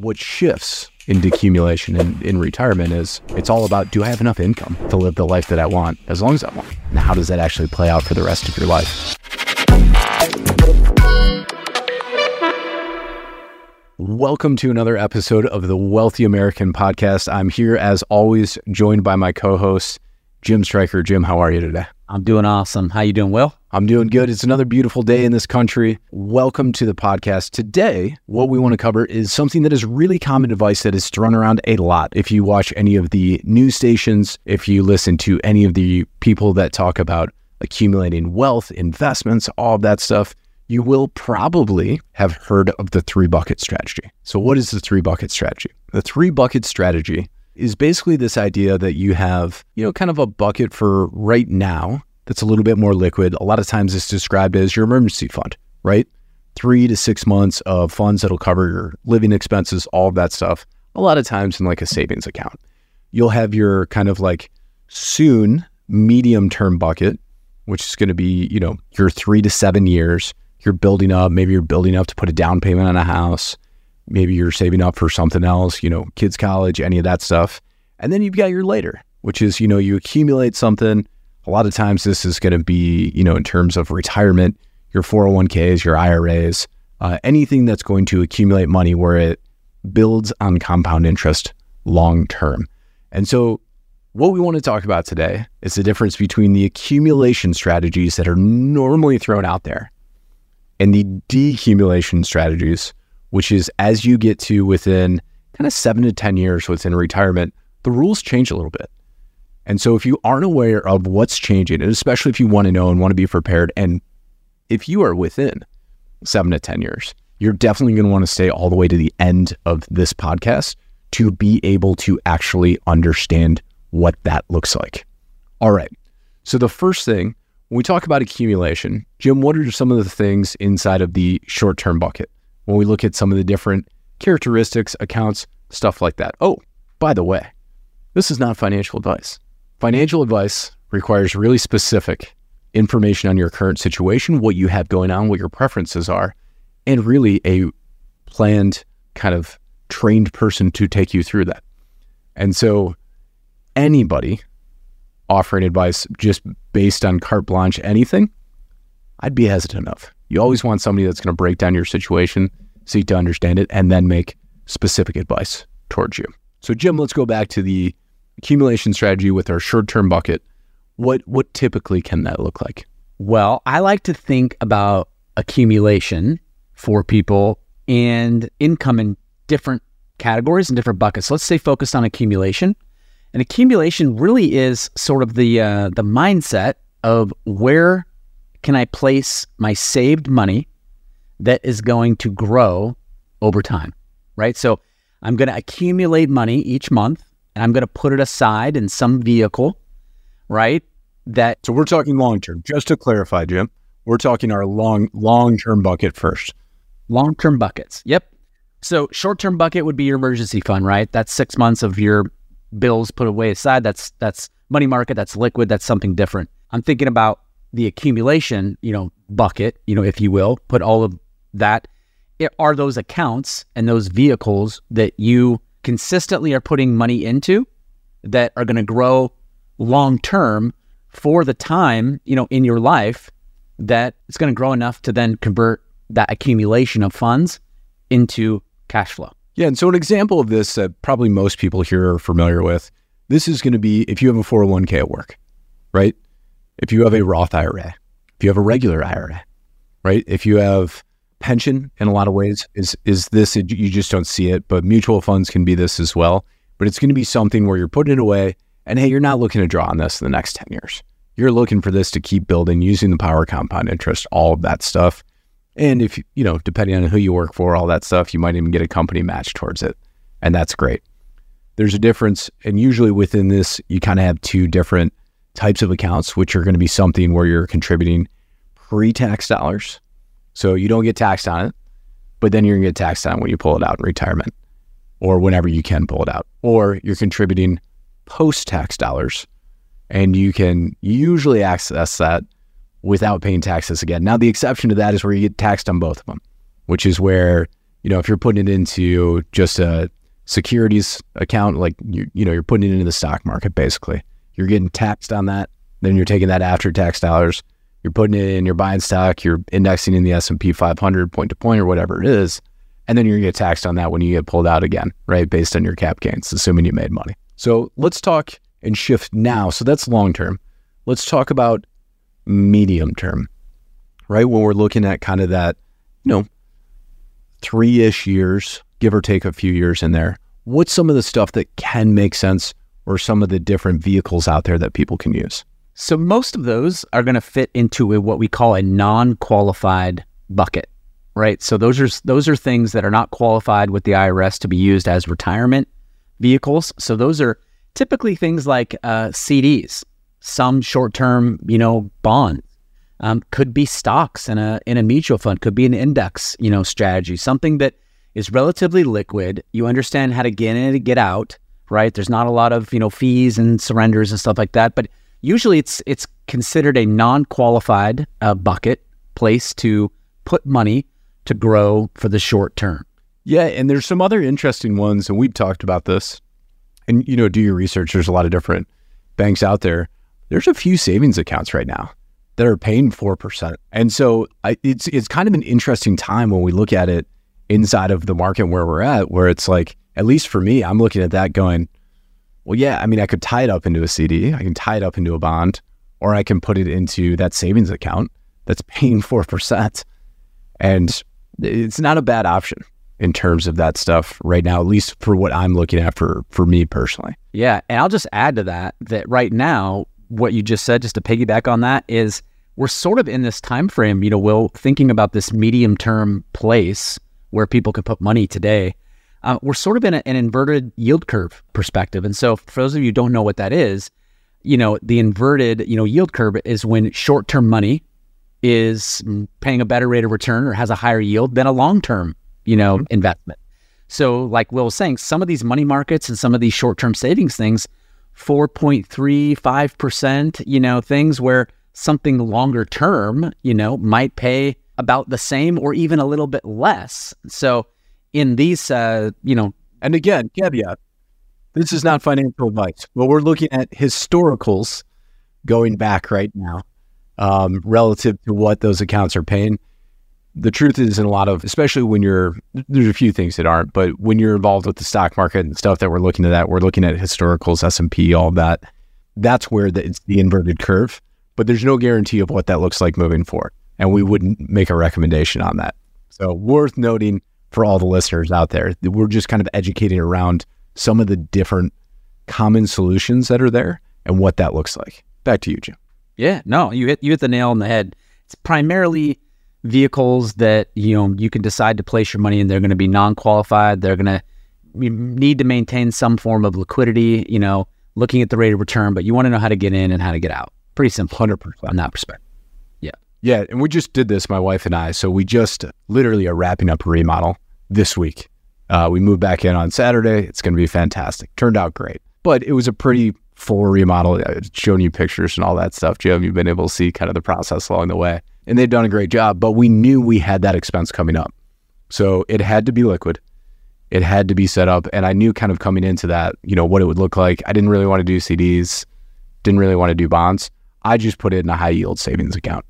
what shifts in decumulation and in retirement is it's all about do I have enough income to live the life that I want as long as I want? And how does that actually play out for the rest of your life? Welcome to another episode of the Wealthy American podcast. I'm here as always, joined by my co-host Jim Stryker. Jim, how are you today? I'm doing awesome. How you doing, Will? I'm doing good. It's another beautiful day in this country. Welcome to the podcast. Today, what we want to cover is something that is really common advice that is thrown around a lot. If you watch any of the news stations, if you listen to any of the people that talk about accumulating wealth, investments, all of that stuff, you will probably have heard of the three bucket strategy. So, what is the three bucket strategy? The three bucket strategy is basically this idea that you have, you know, kind of a bucket for right now that's a little bit more liquid. A lot of times it's described as your emergency fund, right? Three to six months of funds that'll cover your living expenses, all of that stuff. A lot of times in like a savings account. You'll have your kind of like soon medium term bucket, which is going to be, you know, your three to seven years. You're building up, maybe you're building up to put a down payment on a house maybe you're saving up for something else, you know, kids' college, any of that stuff. And then you've got your later, which is, you know, you accumulate something. A lot of times this is going to be, you know, in terms of retirement, your 401ks, your IRAs, uh, anything that's going to accumulate money where it builds on compound interest long term. And so, what we want to talk about today is the difference between the accumulation strategies that are normally thrown out there and the decumulation strategies which is as you get to within kind of seven to 10 years within retirement, the rules change a little bit. And so if you aren't aware of what's changing, and especially if you want to know and want to be prepared, and if you are within seven to 10 years, you're definitely going to want to stay all the way to the end of this podcast to be able to actually understand what that looks like. All right. So the first thing, when we talk about accumulation, Jim, what are some of the things inside of the short term bucket? When we look at some of the different characteristics, accounts, stuff like that. Oh, by the way, this is not financial advice. Financial advice requires really specific information on your current situation, what you have going on, what your preferences are, and really a planned kind of trained person to take you through that. And so anybody offering advice just based on carte blanche anything, I'd be hesitant of. You always want somebody that's going to break down your situation, seek to understand it, and then make specific advice towards you. So, Jim, let's go back to the accumulation strategy with our short term bucket. What, what typically can that look like? Well, I like to think about accumulation for people and income in different categories and different buckets. Let's stay focused on accumulation. And accumulation really is sort of the uh, the mindset of where can I place my saved money that is going to grow over time, right? So I'm going to accumulate money each month and I'm going to put it aside in some vehicle, right? That So we're talking long term. Just to clarify, Jim, we're talking our long long term bucket first. Long term buckets. Yep. So short term bucket would be your emergency fund, right? That's six months of your bills put away aside. That's that's money market. That's liquid. That's something different. I'm thinking about the accumulation, you know, bucket, you know, if you will, put all of that it are those accounts and those vehicles that you consistently are putting money into that are going to grow long term for the time, you know, in your life that it's going to grow enough to then convert that accumulation of funds into cash flow. Yeah. And so, an example of this that probably most people here are familiar with this is going to be if you have a 401k at work, right? If you have a Roth IRA, if you have a regular IRA, right? If you have pension in a lot of ways is is this you just don't see it, but mutual funds can be this as well. But it's going to be something where you're putting it away and hey, you're not looking to draw on this in the next 10 years. You're looking for this to keep building using the power compound interest, all of that stuff. And if you know, depending on who you work for, all that stuff, you might even get a company match towards it. And that's great. There's a difference. And usually within this, you kind of have two different types of accounts, which are going to be something where you're contributing pre tax dollars. So you don't get taxed on it, but then you're going to get taxed on when you pull it out in retirement or whenever you can pull it out. Or you're contributing post tax dollars and you can usually access that without paying taxes again. Now, the exception to that is where you get taxed on both of them, which is where You know, if you're putting it into just a securities account, like you, you know, you're putting it into the stock market, basically, you're getting taxed on that. Then you're taking that after tax dollars. You're putting it in, you're buying stock, you're indexing in the S&P 500 point to point or whatever it is. And then you're going to get taxed on that when you get pulled out again, right? Based on your cap gains, assuming you made money. So let's talk and shift now. So that's long term. Let's talk about medium term, right? When we're looking at kind of that, you know, three ish years, give or take a few years in there. What's some of the stuff that can make sense or some of the different vehicles out there that people can use? So most of those are going to fit into a, what we call a non-qualified bucket, right? So those are those are things that are not qualified with the IRS to be used as retirement vehicles. So those are typically things like uh, CDs, some short-term, you know, bonds, um, could be stocks in a in a mutual fund, could be an index, you know, strategy, something that is relatively liquid. You understand how to get in and get out, right? There's not a lot of you know fees and surrenders and stuff like that, but usually it's it's considered a non-qualified uh, bucket place to put money to grow for the short term. Yeah, and there's some other interesting ones, and we've talked about this. And you know, do your research. There's a lot of different banks out there. There's a few savings accounts right now that are paying four percent, and so I, it's it's kind of an interesting time when we look at it inside of the market where we're at, where it's like, at least for me, I'm looking at that going, well, yeah, I mean, I could tie it up into a CD, I can tie it up into a bond, or I can put it into that savings account that's paying 4%. And it's not a bad option in terms of that stuff right now, at least for what I'm looking at for, for me personally. Yeah. And I'll just add to that that right now, what you just said, just to piggyback on that, is we're sort of in this time frame, you know, Will, thinking about this medium term place where people can put money today uh, we're sort of in a, an inverted yield curve perspective. And so, for those of you who don't know what that is, you know, the inverted, you know, yield curve is when short-term money is paying a better rate of return or has a higher yield than a long-term, you know, mm-hmm. investment. So, like Will was saying, some of these money markets and some of these short-term savings things, 4.35%, you know, things where something longer term, you know, might pay about the same or even a little bit less. So, in these, uh, you know, and again, caveat, this is not financial advice. Well, we're looking at historicals going back right now um, relative to what those accounts are paying. The truth is, in a lot of, especially when you're, there's a few things that aren't, but when you're involved with the stock market and stuff that we're looking at, that we're looking at historicals, S and P, all that. That's where the, it's the inverted curve. But there's no guarantee of what that looks like moving forward, and we wouldn't make a recommendation on that. So worth noting for all the listeners out there. We're just kind of educating around some of the different common solutions that are there and what that looks like. Back to you, Jim. Yeah, no, you hit you hit the nail on the head. It's primarily vehicles that you know you can decide to place your money in. They're going to be non-qualified. They're going to need to maintain some form of liquidity. You know, looking at the rate of return, but you want to know how to get in and how to get out. Pretty simple, hundred percent on that perspective. Yeah, yeah, and we just did this, my wife and I. So we just literally are wrapping up a remodel this week. Uh, we moved back in on Saturday. It's going to be fantastic. Turned out great, but it was a pretty full remodel. I've shown you pictures and all that stuff, Jim. You've been able to see kind of the process along the way, and they've done a great job. But we knew we had that expense coming up, so it had to be liquid. It had to be set up, and I knew kind of coming into that, you know, what it would look like. I didn't really want to do CDs, didn't really want to do bonds. I just put it in a high yield savings account,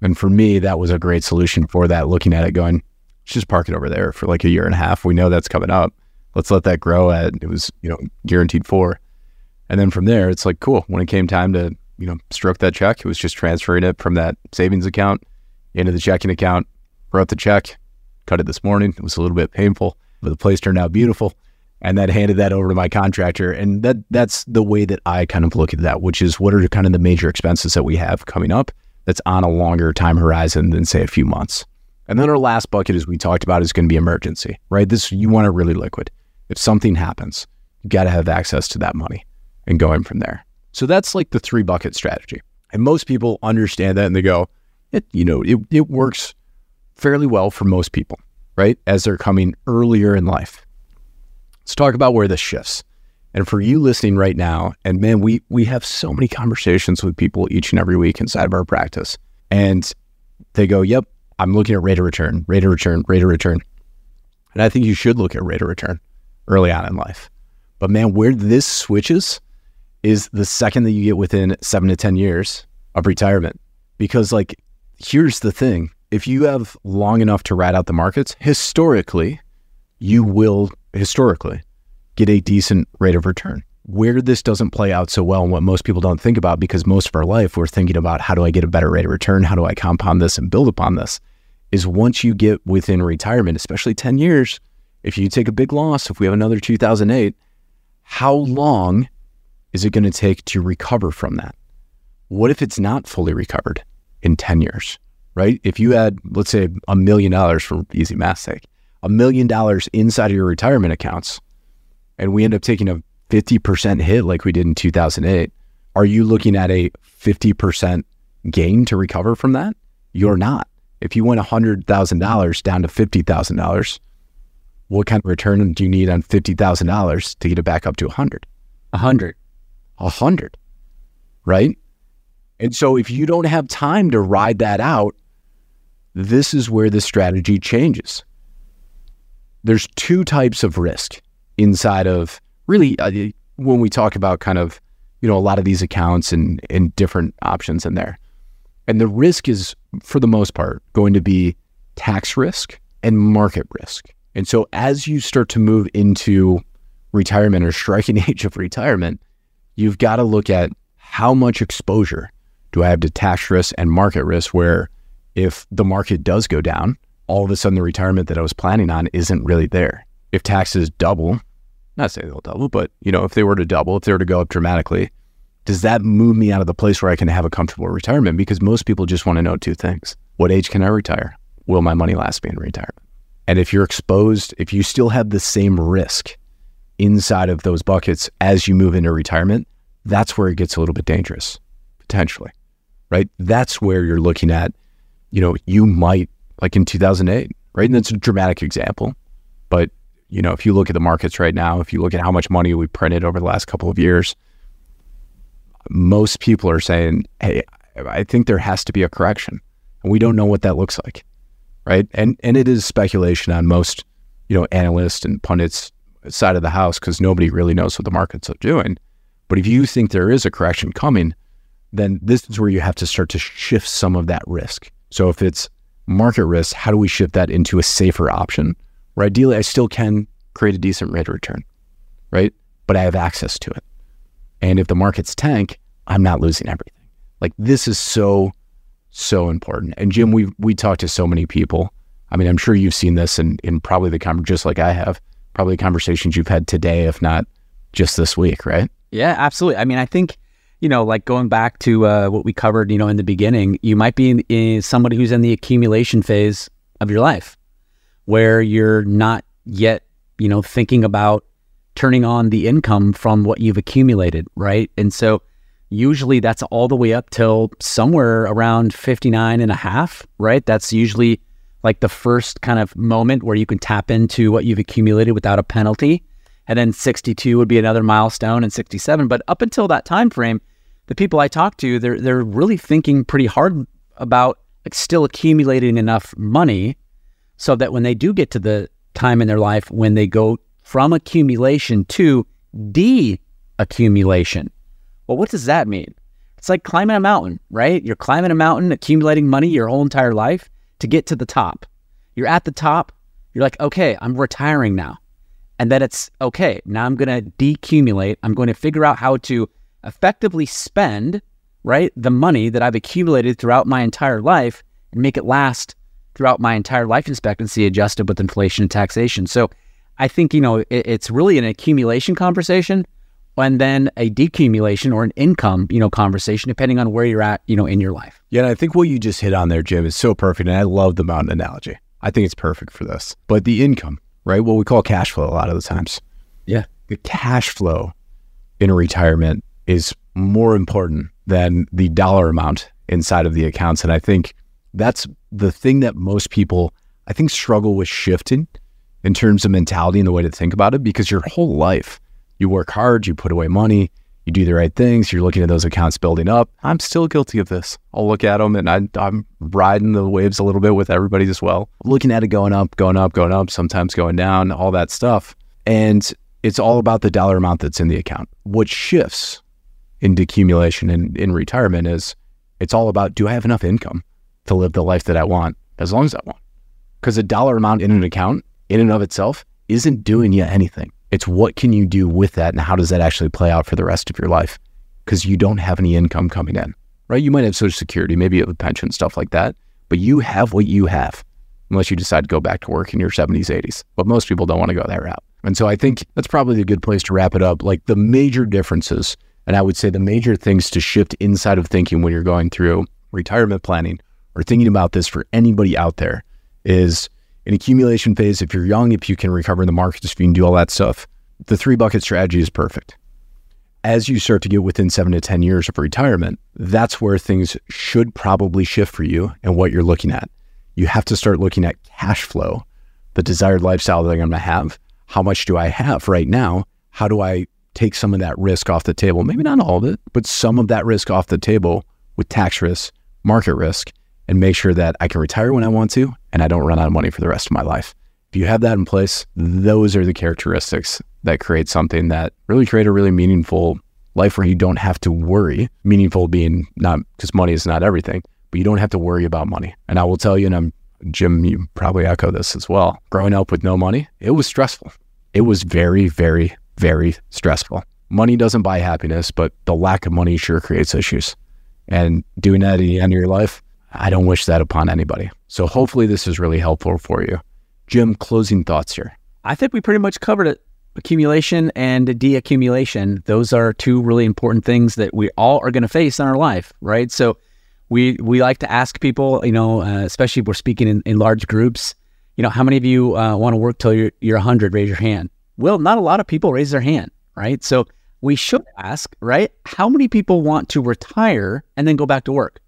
and for me, that was a great solution for that. Looking at it, going, just park it over there for like a year and a half. We know that's coming up. Let's let that grow at it was, you know, guaranteed four. And then from there, it's like, cool. When it came time to, you know, stroke that check, it was just transferring it from that savings account into the checking account, wrote the check, cut it this morning. It was a little bit painful, but the place turned out beautiful. And then handed that over to my contractor. And that that's the way that I kind of look at that, which is what are kind of the major expenses that we have coming up that's on a longer time horizon than say a few months. And then our last bucket, as we talked about, is going to be emergency, right? This you want to really liquid. If something happens, you got to have access to that money and going from there. So that's like the three bucket strategy. And most people understand that and they go, it, you know, it, it works fairly well for most people, right? As they're coming earlier in life. Let's talk about where this shifts. And for you listening right now, and man, we we have so many conversations with people each and every week inside of our practice. And they go, Yep, I'm looking at rate of return, rate of return, rate of return. And I think you should look at rate of return early on in life. But man, where this switches is the second that you get within seven to 10 years of retirement. Because, like, here's the thing if you have long enough to ride out the markets, historically, you will historically get a decent rate of return. Where this doesn't play out so well and what most people don't think about because most of our life we're thinking about how do I get a better rate of return? How do I compound this and build upon this? Is once you get within retirement, especially 10 years, if you take a big loss, if we have another 2008, how long is it going to take to recover from that? What if it's not fully recovered in 10 years, right? If you had, let's say, a million dollars for easy math sake, a million dollars inside of your retirement accounts, and we end up taking a 50% hit like we did in 2008, are you looking at a 50% gain to recover from that? You're not. If you went $100,000 down to $50,000, what kind of return do you need on $50,000 to get it back up to 100? 100. 100, right? And so if you don't have time to ride that out, this is where the strategy changes. There's two types of risk inside of really uh, when we talk about kind of you know a lot of these accounts and and different options in there. And the risk is for the most part going to be tax risk and market risk. And so as you start to move into retirement or striking age of retirement, you've got to look at how much exposure do I have to tax risk and market risk where if the market does go down, all of a sudden the retirement that I was planning on isn't really there. If taxes double, not say they'll double, but you know, if they were to double, if they were to go up dramatically, does that move me out of the place where I can have a comfortable retirement? Because most people just want to know two things. What age can I retire? Will my money last me in retirement? And if you're exposed, if you still have the same risk inside of those buckets as you move into retirement, that's where it gets a little bit dangerous, potentially, right? That's where you're looking at, you know, you might, like in 2008, right? And that's a dramatic example. But, you know, if you look at the markets right now, if you look at how much money we printed over the last couple of years, most people are saying, hey, I think there has to be a correction. And we don't know what that looks like, right? And and it is speculation on most, you know, analysts and pundits side of the house because nobody really knows what the markets are doing. But if you think there is a correction coming, then this is where you have to start to shift some of that risk. So if it's market risk, how do we shift that into a safer option where ideally I still can create a decent rate of return, right? But I have access to it. And if the markets tank, I'm not losing everything. Like this is so, so important. And Jim, we we talked to so many people. I mean, I'm sure you've seen this in, in probably the just like I have, probably conversations you've had today, if not just this week, right? Yeah, absolutely. I mean, I think you know, like going back to uh, what we covered, you know, in the beginning, you might be in, in somebody who's in the accumulation phase of your life, where you're not yet, you know, thinking about turning on the income from what you've accumulated, right? And so usually that's all the way up till somewhere around 59 and a half, right? That's usually like the first kind of moment where you can tap into what you've accumulated without a penalty. And then 62 would be another milestone and 67. But up until that time frame, the people I talk to, they're they're really thinking pretty hard about like still accumulating enough money so that when they do get to the time in their life when they go from accumulation to de-accumulation. Well, what does that mean? It's like climbing a mountain, right? You're climbing a mountain, accumulating money your whole entire life to get to the top. You're at the top, you're like, okay, I'm retiring now. And then it's okay, now I'm going to decumulate. I'm going to figure out how to effectively spend, right, the money that I've accumulated throughout my entire life and make it last throughout my entire life expectancy adjusted with inflation and taxation. So I think, you know, it, it's really an accumulation conversation and then a decumulation or an income, you know, conversation, depending on where you're at, you know, in your life. Yeah, and I think what you just hit on there, Jim, is so perfect. And I love the mountain analogy. I think it's perfect for this. But the income, right? What we call cash flow a lot of the times. Yeah. The cash flow in retirement is more important than the dollar amount inside of the accounts. And I think that's the thing that most people, I think, struggle with shifting in terms of mentality and the way to think about it because your whole life, you work hard, you put away money, you do the right things, you're looking at those accounts building up. I'm still guilty of this. I'll look at them and I, I'm riding the waves a little bit with everybody as well. Looking at it going up, going up, going up, sometimes going down, all that stuff. And it's all about the dollar amount that's in the account. What shifts in decumulation and in retirement is it's all about do I have enough income to live the life that I want as long as I want? Because a dollar amount in an account in and of itself isn't doing you anything. It's what can you do with that and how does that actually play out for the rest of your life? Because you don't have any income coming in, right? You might have Social Security, maybe you have a pension, stuff like that, but you have what you have unless you decide to go back to work in your 70s, 80s. But most people don't want to go that route. And so I think that's probably a good place to wrap it up. Like the major differences, and I would say the major things to shift inside of thinking when you're going through retirement planning or thinking about this for anybody out there is an accumulation phase, if you're young, if you can recover in the markets, if you can do all that stuff, the three bucket strategy is perfect. As you start to get within seven to 10 years of retirement, that's where things should probably shift for you and what you're looking at. You have to start looking at cash flow, the desired lifestyle that I'm going to have. How much do I have right now? How do I take some of that risk off the table? Maybe not all of it, but some of that risk off the table with tax risk, market risk, and make sure that I can retire when I want to and I don't run out of money for the rest of my life. If you have that in place, those are the characteristics that create something that really create a really meaningful life where you don't have to worry. Meaningful being not because money is not everything, but you don't have to worry about money. And I will tell you, and I'm Jim, you probably echo this as well. Growing up with no money, it was stressful. It was very, very, very stressful. Money doesn't buy happiness, but the lack of money sure creates issues. And doing that at the end of your life, I don't wish that upon anybody. So hopefully this is really helpful for you. Jim, closing thoughts here. I think we pretty much covered it. Accumulation and deaccumulation. Those are two really important things that we all are going to face in our life, right? So we we like to ask people, you know, uh, especially if we're speaking in, in large groups, you know, how many of you uh, want to work till you're, you're 100? Raise your hand. Well, not a lot of people raise their hand, right? So we should ask, right? How many people want to retire and then go back to work?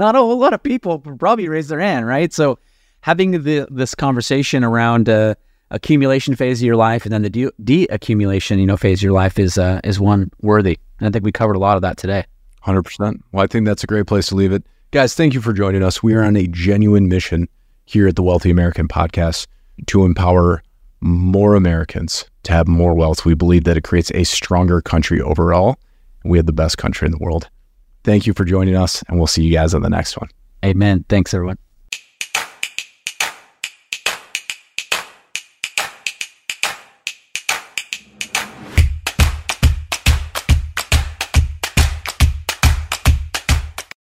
Not a whole lot of people probably raise their hand, right? So having the this conversation around uh, accumulation phase of your life and then the de- de-accumulation, you know, phase of your life is uh, is one worthy. And I think we covered a lot of that today. Hundred percent. Well, I think that's a great place to leave it, guys. Thank you for joining us. We are on a genuine mission here at the Wealthy American Podcast to empower more Americans to have more wealth. We believe that it creates a stronger country overall. We have the best country in the world. Thank you for joining us, and we'll see you guys on the next one. Amen. Thanks, everyone.